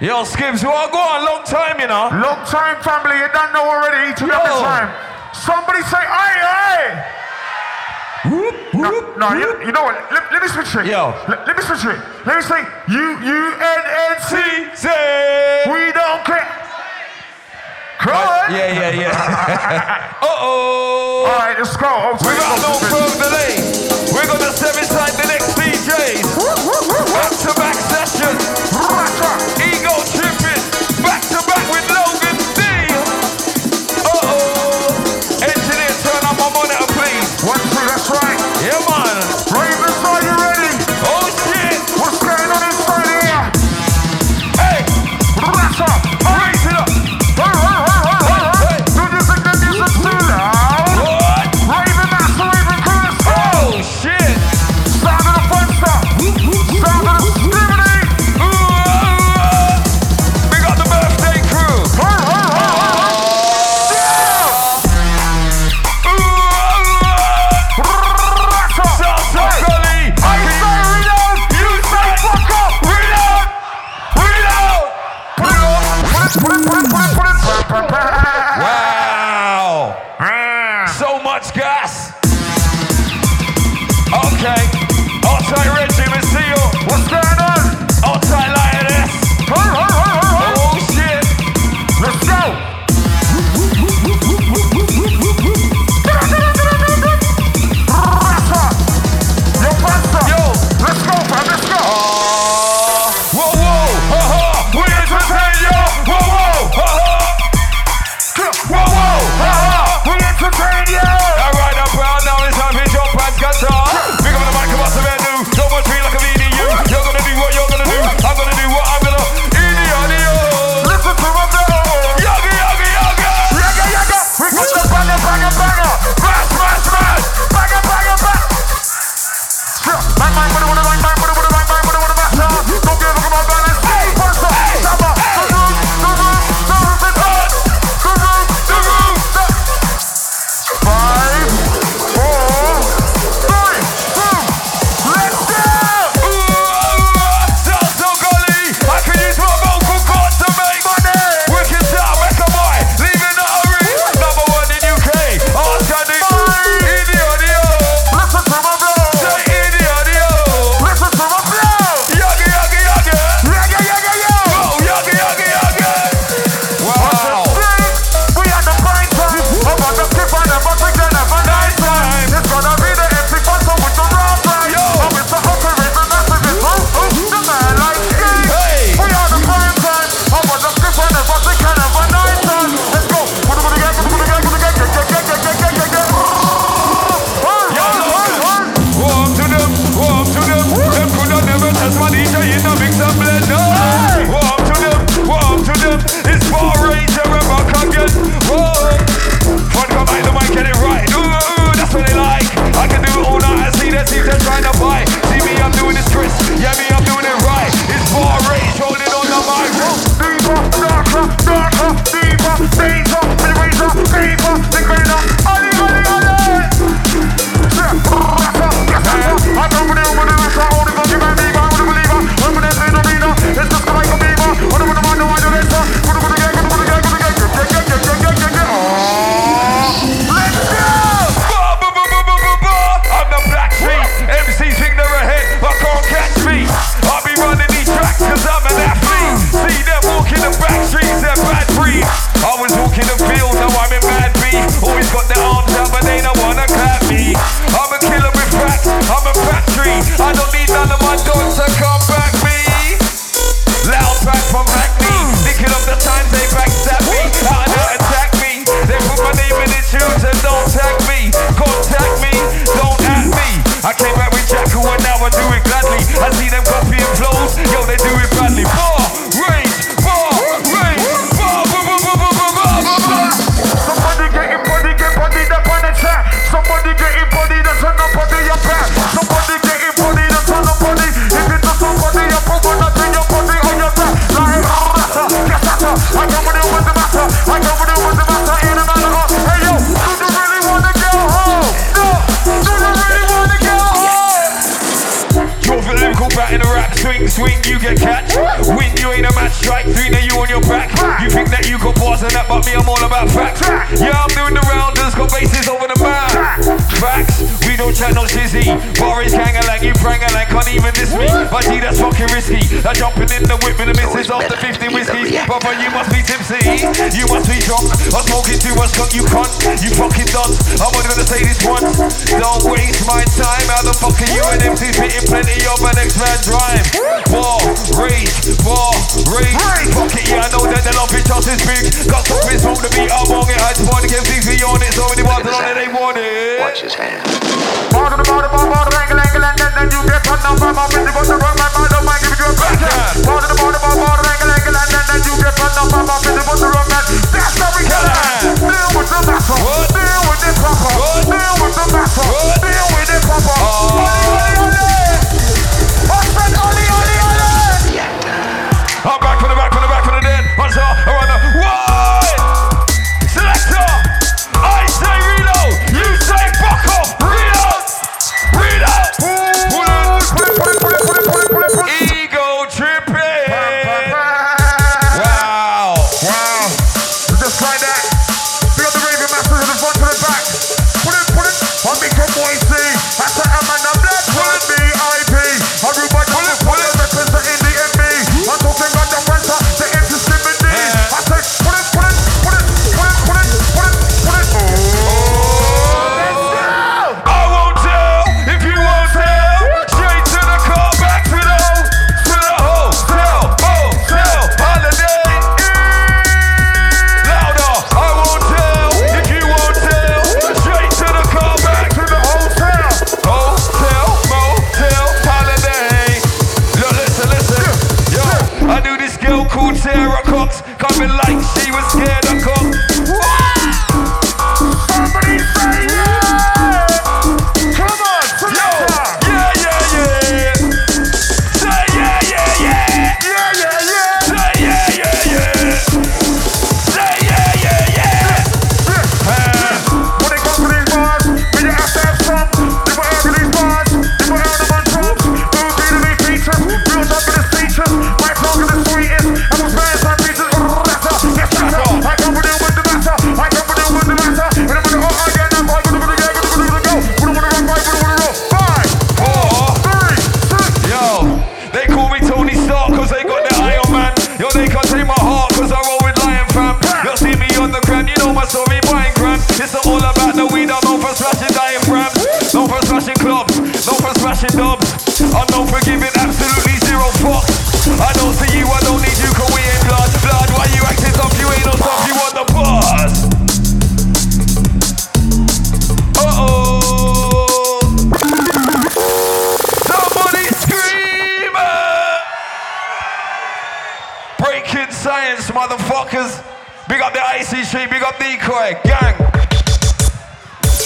Yo, Skips, you are going long time, you know. Long time, family. You don't know already. Eat you every time. Somebody say, aye, aye. Whoop, whoop, no, no whoop. You, you, know what? Let, let me switch it. Yo. Let, let, me switch it. Let me say, U U N N C. Say. We don't care. Yeah, yeah, yeah. uh oh. All right, let's go. Oh, we got no further delay. We're going to seven inside the next DJs. Back to back sessions. Swing, you get catch. Win, you ain't a match. Strike three, now you on your back. You think that you got bars and that, but me, I'm all about facts. Yeah, I'm doing the rounders, got bases over the map. Facts, we don't chat no shizzy. Bar is like you prang like can't even diss me. But gee, that's fucking risky. I'm jumping in the whip with the missus after 50 whiskeys. Brother, you must be tipsy. You must be drunk. I'm smoking too much skunk, you cunt. You fucking dunce. I'm only gonna say this once. Don't waste my time. How the fuck are you and MC spitting plenty of an next man's rhyme? War, rage, war, rage. Fuck it, yeah, I know that the love is just as big. Got something smoke to beat, I'm on it. I just wanna get things on it. So many ones on it, they want it. Watch his hand. Border the border, border, border, angle, angle, and then, then you get turned down by my busy, but the wrong man, man, don't mind giving you a back. Border the border, border, border, angle, angle, and then, then you get turned down by my busy, but the wrong man. That's how we get it. Deal with the matter. Deal with the proper. Deal with the matter. What? Deal with the proper. Oli, oli, Breaking motherfuckers. Big up the ICC, big up Decoy, gang.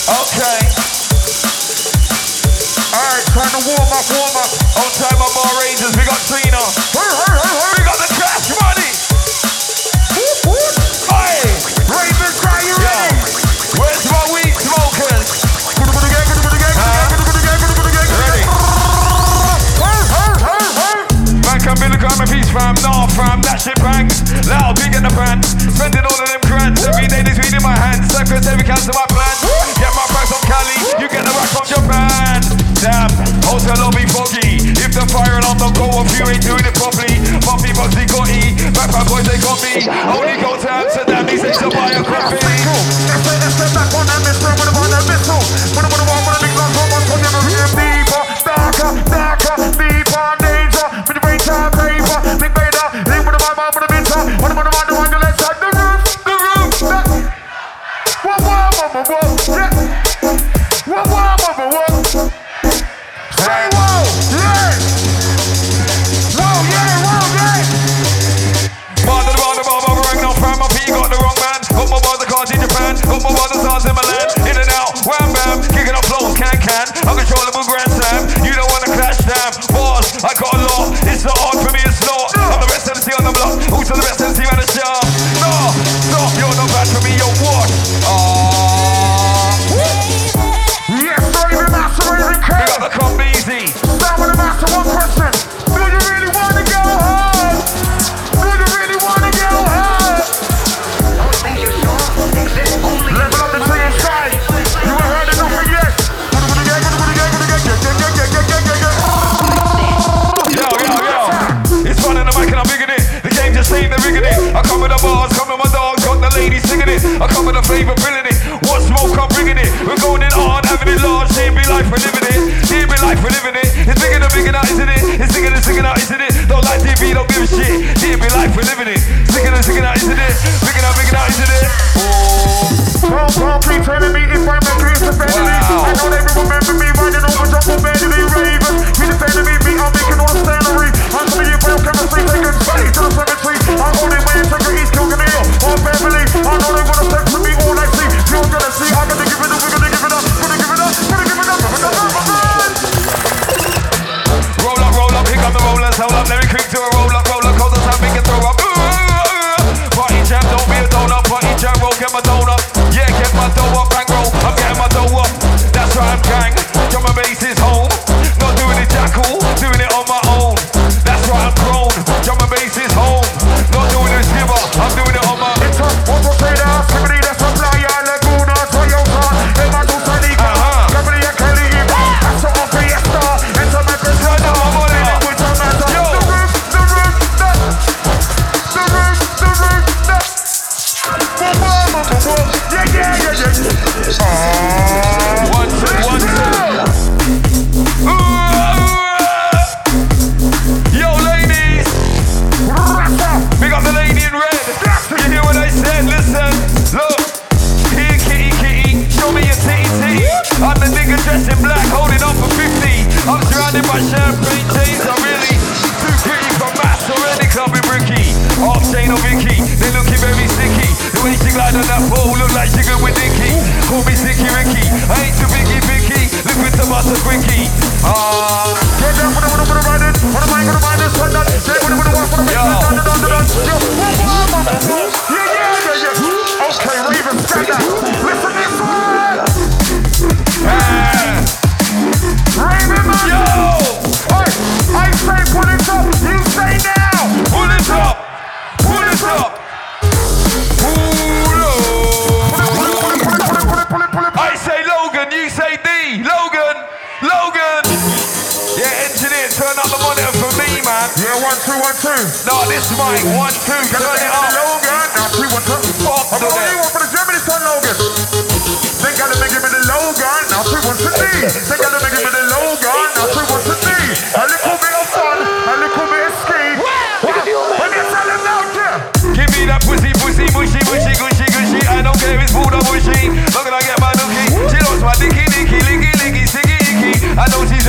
Okay. Alright, time to warm up, warm up. On time, rangers, up Trina. Hey, hey, hey, hey. Big up the cash money. Peace fam, nah fam, that shit bangs. Loud, big in the band, spending all of them grants. Every day this weed in my hand, secretary cancel my plans. Get my price on Cali, you get the rack on Japan. Damn, hotel lobby foggy. If the fire alarm don't go off, you ain't doing it properly. Bumpy Bugsy got E, backpack boys they got me. Only go to Amsterdam, he says to buy a coffee. Can. Uncontrollable grand slam. You don't wanna clash, damn. Bars, I got a lot. It's not hard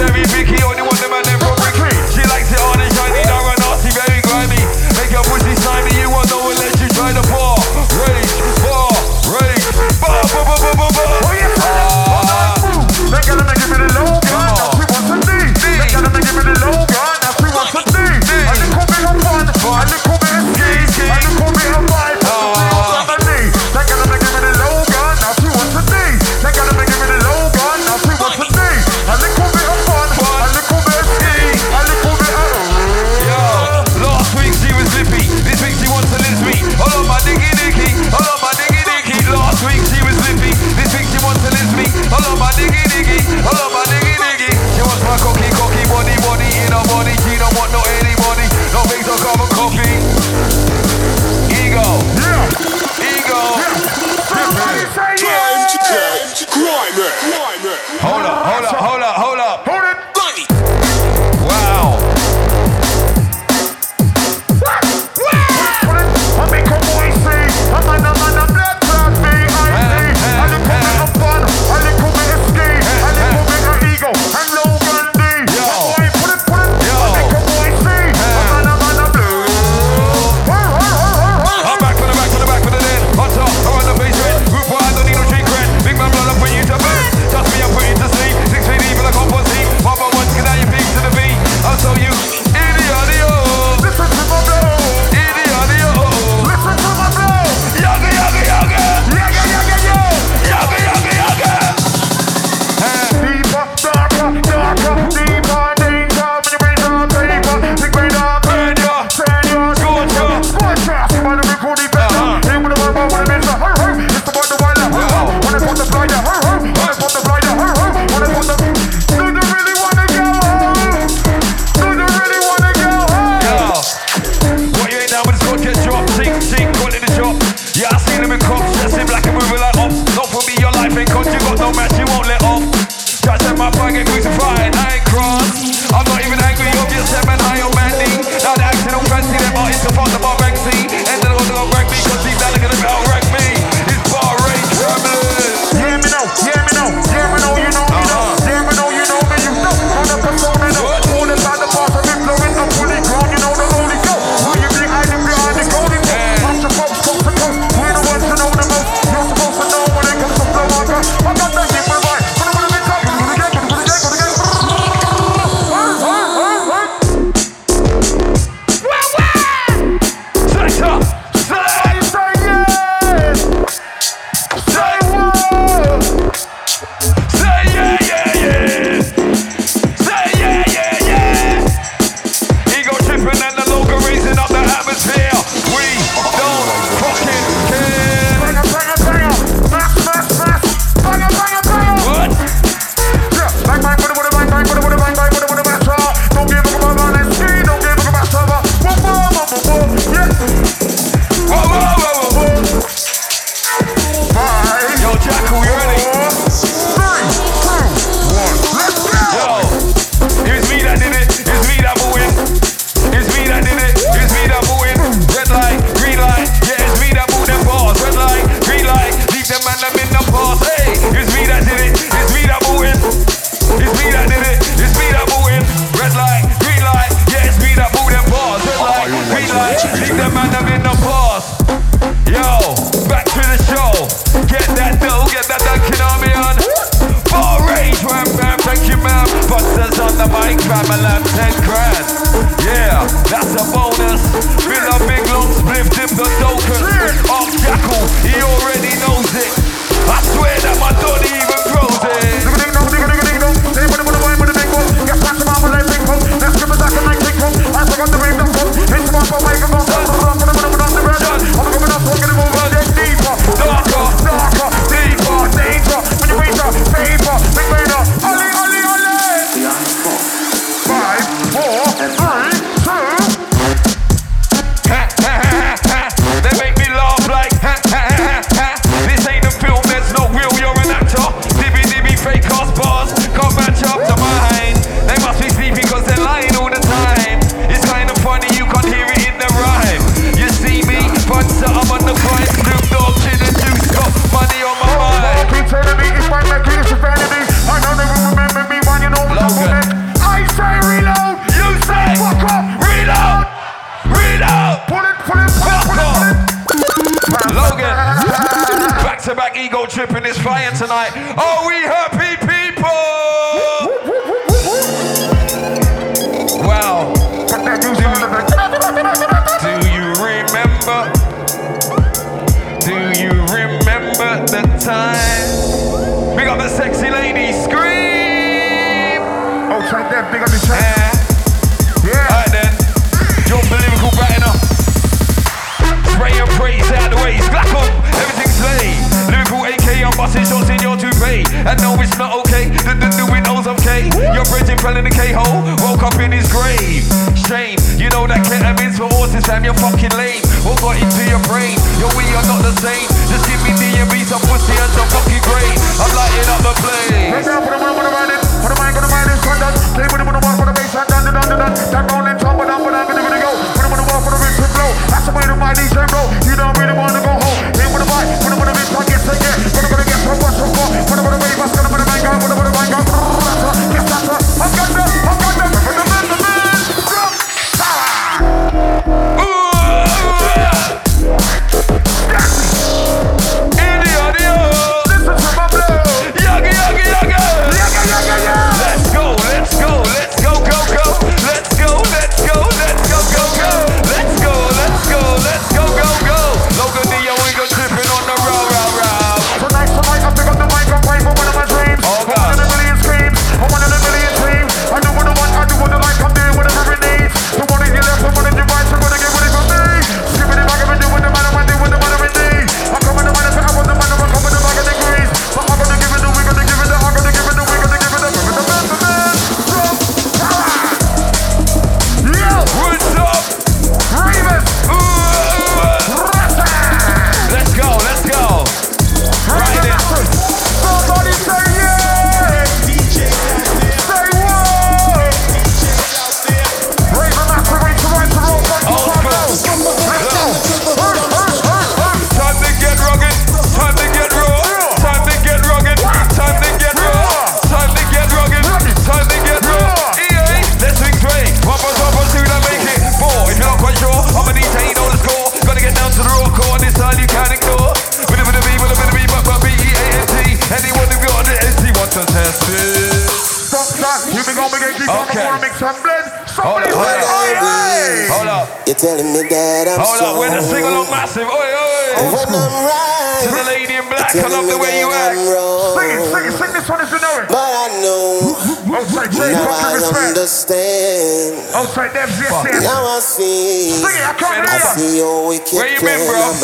I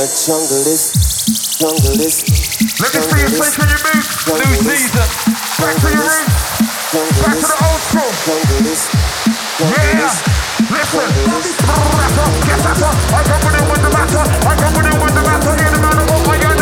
a junglist, junglist. Looking for your place in your mix, new season. Back to your room. back to the old school. Junglist, yeah. Listen, up, I come with it with the matter, I come with it with the matter, hear the man what I.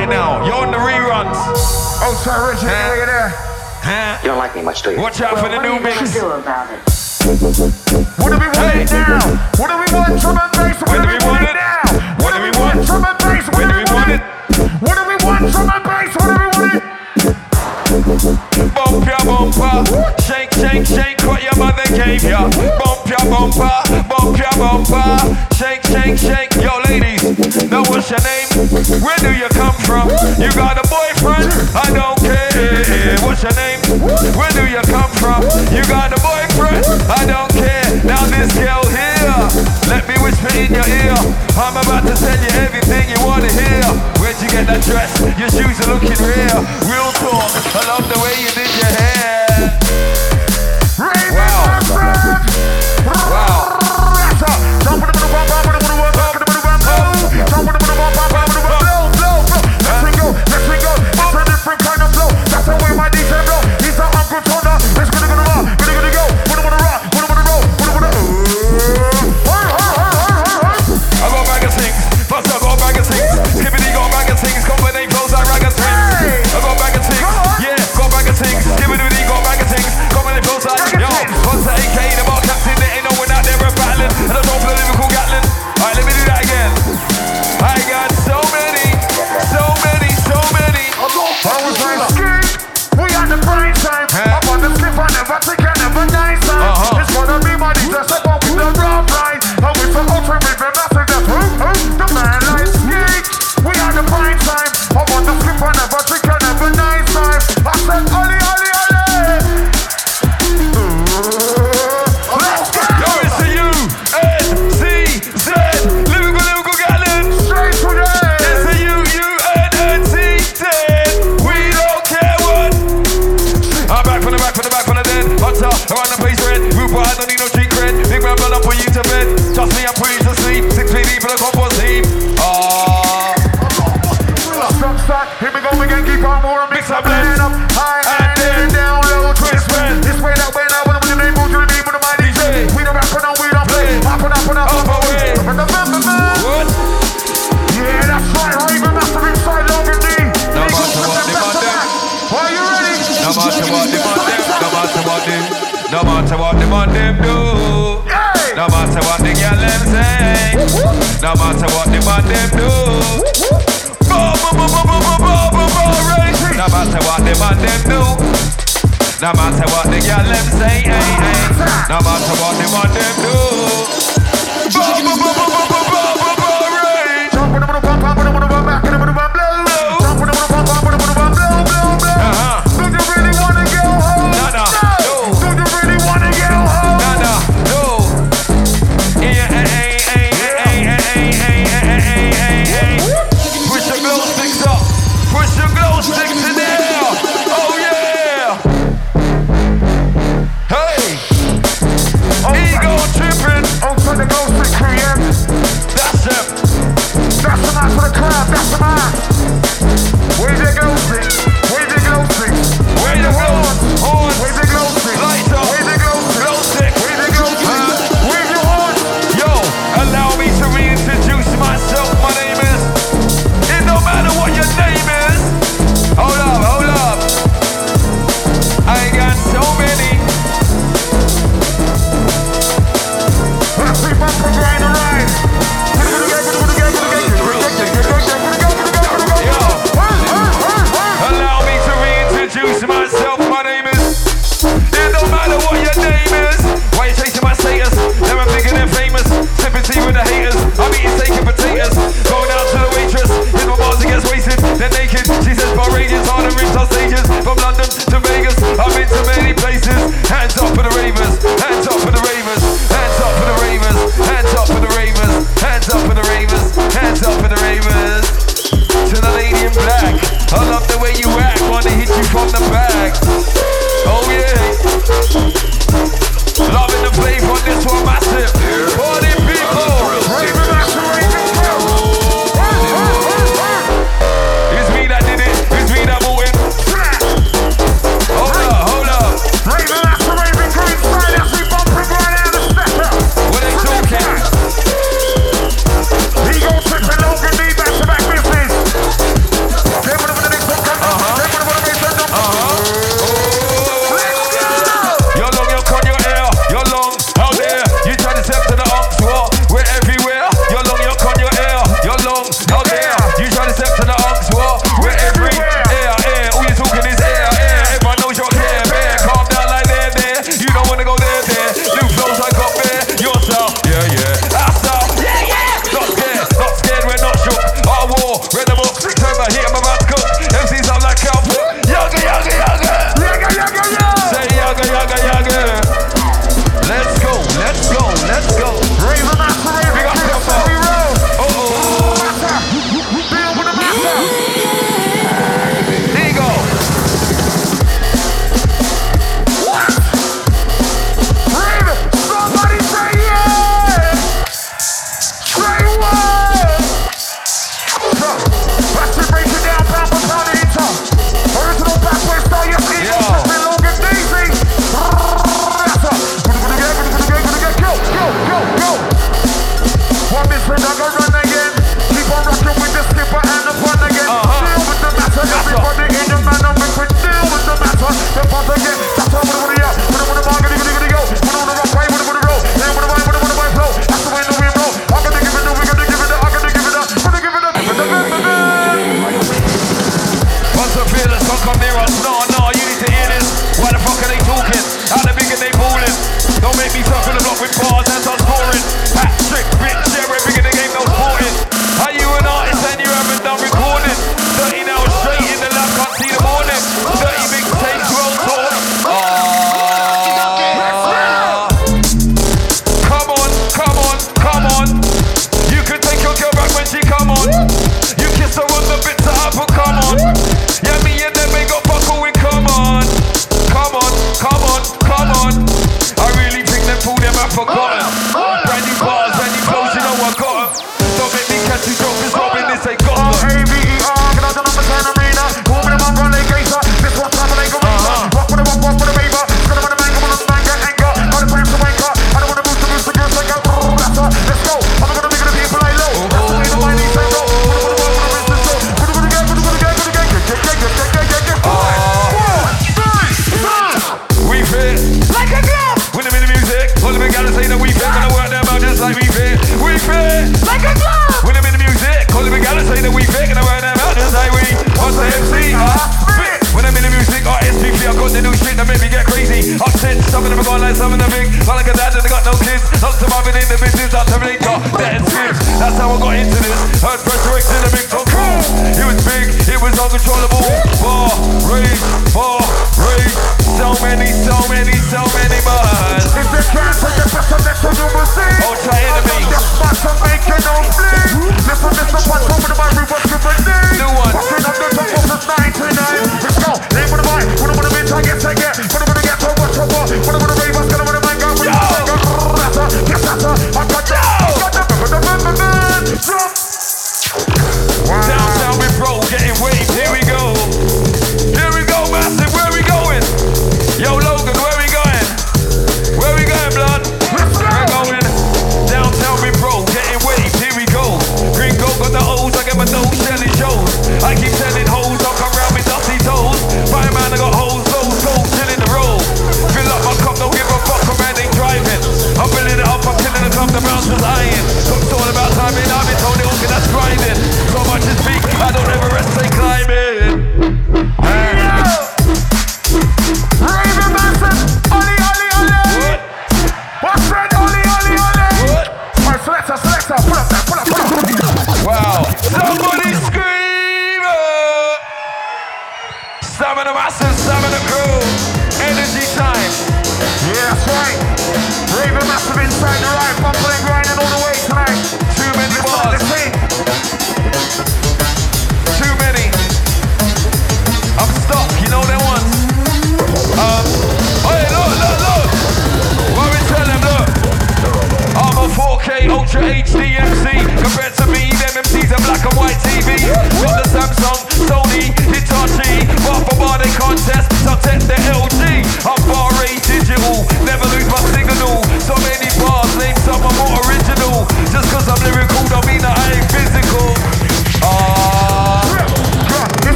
right now. You're on the reruns. Oh, sorry, Richard, huh? you there? Huh? You don't like me much, do you? Watch out well, for the new mix. What do you do about it? What do we want hey. now? What do we want drum and bass? What do we want it now? What do we want drum and bass? What do we want it? What do we want drum and bass? What do we want it? Bump your bumper, shake, shake, shake what your mother gave ya. Bump your bumper, bump your bumper, shake, shake, shake, yo ladies. Now what's your name? Where do you come from? You got a boyfriend? I don't care. What's your name? Where do you come from? You got a boyfriend? I don't care. Now this girl here, let me whisper in your ear. I'm about to tell you everything you wanna hear. Where'd you get that dress? Your shoes are looking real. Real talk. I love the way you did your hair. I wanna No matter what the man them do. Bo bo bo bo bo bo bo bo bo. No matter what the man them do. No matter what the gal them say. No matter what the man them do. Bo bo bo bo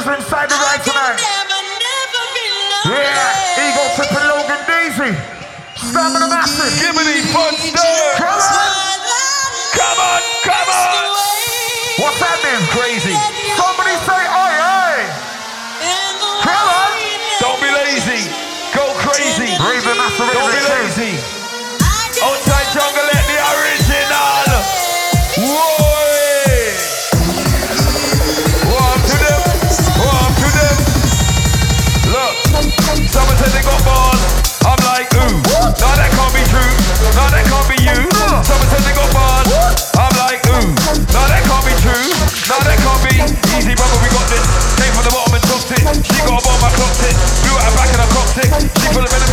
is inside the ride tonight. Yeah, Logan Daisy. Stamina master, Give me these fun stuff. Come on. Come on, come on. What's? Crazy. Somebody say, oh, true. That can't be you. Got bars. I'm like, ooh. That can't be true. That can't be. Easy, brother, we got this. Came from the bottom and topped it. She got a back and I. She full of venom.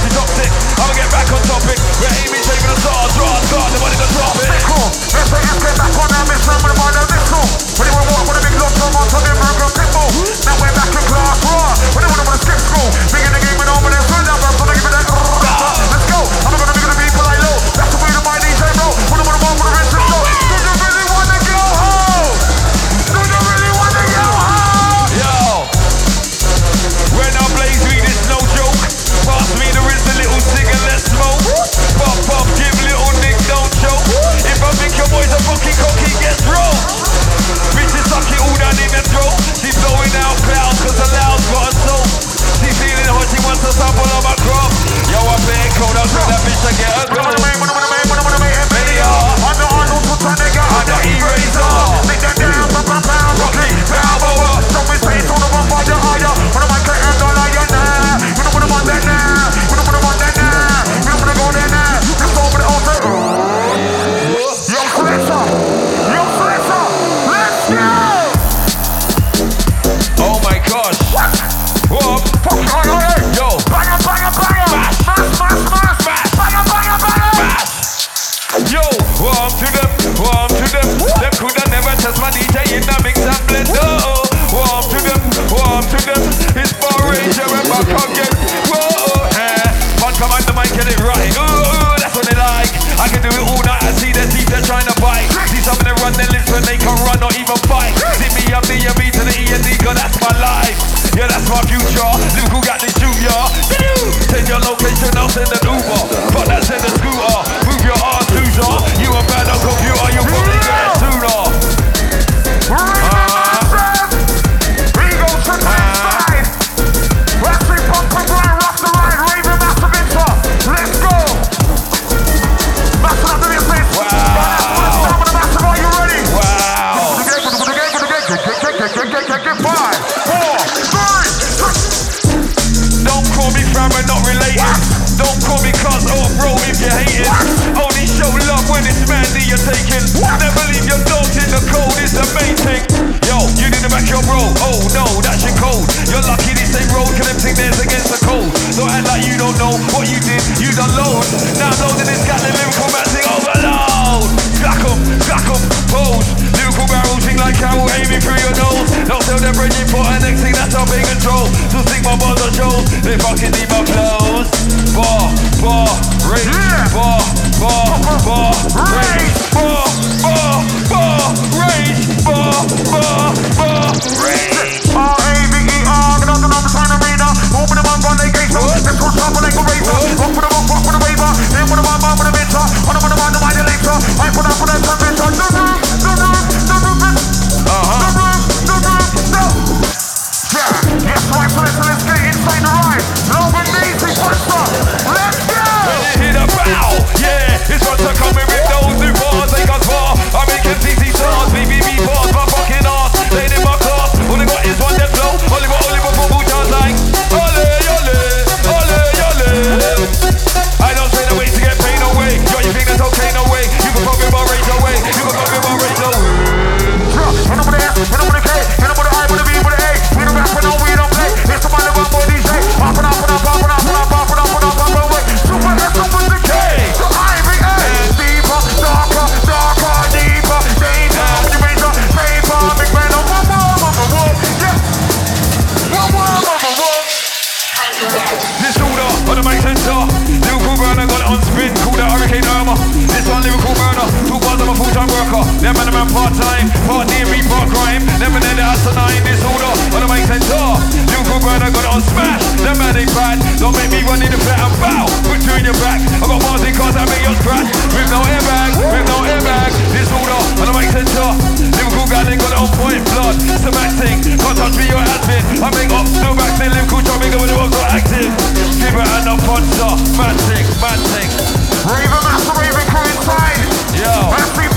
you're taking. This order on the main center. Part time worker. never and them part-time, part theory, part crime. Never the let us asinine disorder, but it makes sense. Oh, you good bird, I got it on smash. Them man ain't bad, don't make me run in the flat and bow. Put you in your back. I got bars in cars that make you scratch. With no airbag, with no airbag. Disorder, but it makes sense. Oh, Liverpool gal ain't got it on point. Blood, it's a. Can't touch me, you're admin. I make up, no back thing. Liverpool trying to make when the one's not active. Give it and I'm punter. Mad thing, mad. Raven, master, Raven come inside. Yo. Massive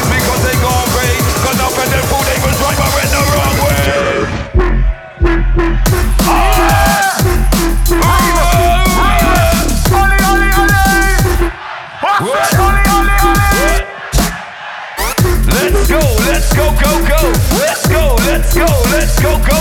Let's go, let's go, go, go. Let's go, let's go, let's go, go.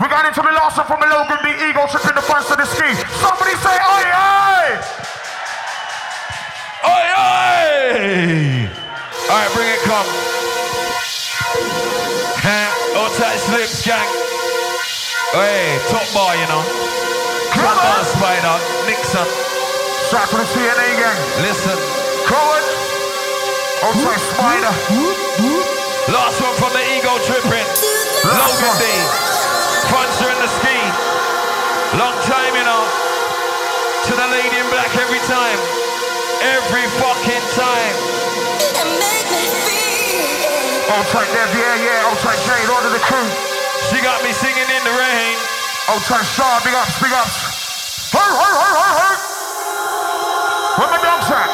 We're going into the last one from the Logan D. Ego tripping the front of the ski. Somebody say, oi, oi! Oi, oi! Alright, bring it, come. All tight slips, gang. Hey, top bar, you know. Come on! spider, Nixon. Shout to the TNA gang. Listen. Cohen. Outside Spider. Last one from the ego tripping. Logan. D. In ski. Long time, you know. To the lady in black every time. Every fucking time. Outside Dev, yeah, yeah. Outside Jade, all of the crew. She got me singing in the rain. Outside Shaw, big ups, big ups. Hey, hey, hey, hey, hey. Where my dogs at?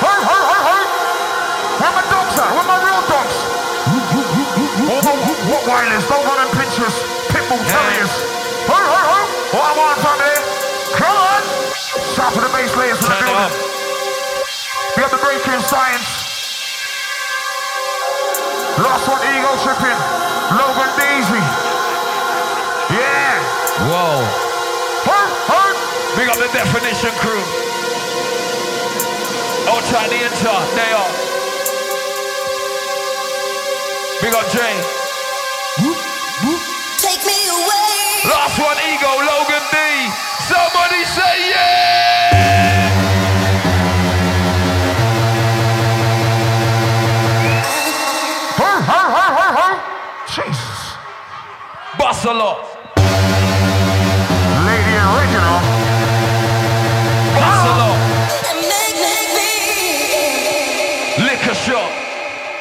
Hey, hey, hey, hey. Where my dogs at? Where my real dogs? All the what, wireless, don't run and pinchers. Pitbull terriers. Hey, Shout to the base layers in the Turn it up. building. We have the Breakin Science. Last one, ego tripping. Logan Daisy. Yeah. Whoa. Hey, hey. Big up the definition crew. Outside the enter, they are. Big up Jay. Take me away. Last one, Ego, Logan D. Somebody say yeah! Me feel. Liquor shot.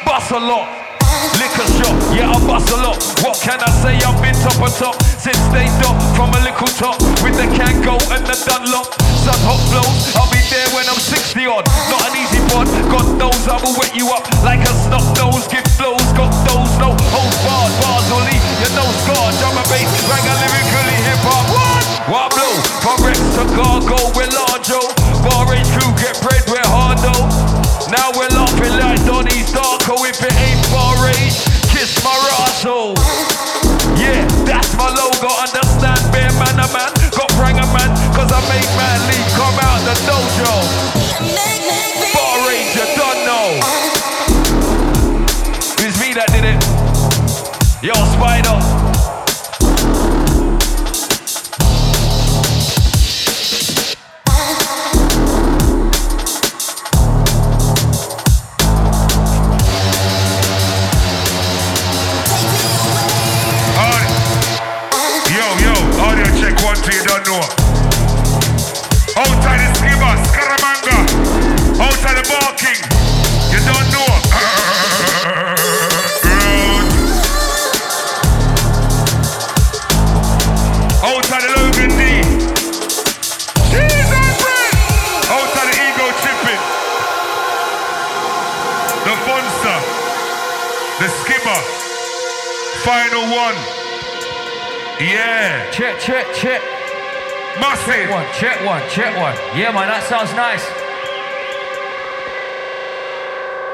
Bust a lot. Liquor shot. Yeah, I bust a lot. What can I say? I've been top of top since they dot from top with the can go and the Dunlop. Sun hot flows. I'll be there when I'm 60 odd. Not an easy pod. God knows I will wet you up like a snot nose. Give flows. Got those no holds barred. Bars will leave you no scar. Drum and bass. Like a lyrically hip hop. What? What blow? From Rex to Gargo. We're large, Bar H crew get bread. We're hard though. Now we're laughing like Donnie's Darko if it ain't far range. Kiss my rasso. Yeah, that's my logo. Understand, bear man a man. Got brang a man, cause I make man leave. Come out the dojo. And make me feel. Bar range, you don't know. It's me that did it. Yo, Spider. One. Yeah. Check, check, check. Massive. One, check one, check one. Yeah, man, that sounds nice.